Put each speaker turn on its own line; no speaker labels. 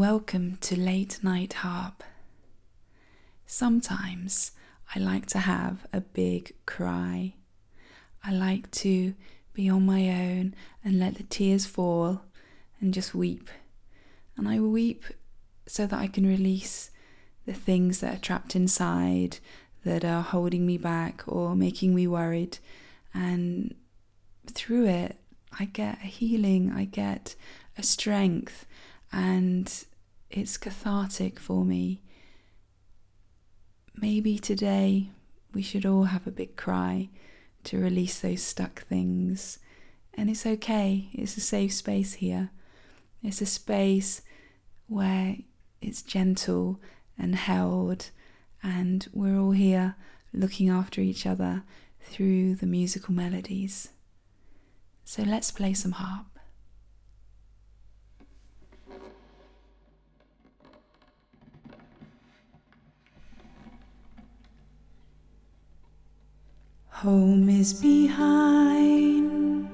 Welcome to Late Night Harp. Sometimes I like to have a big cry. I like to be on my own and let the tears fall and just weep. And I weep so that I can release the things that are trapped inside that are holding me back or making me worried. And through it, I get a healing, I get a strength, and it's cathartic for me. Maybe today we should all have a big cry to release those stuck things. And it's okay, it's a safe space here. It's a space where it's gentle and held, and we're all here looking after each other through the musical melodies. So let's play some harp. Home is behind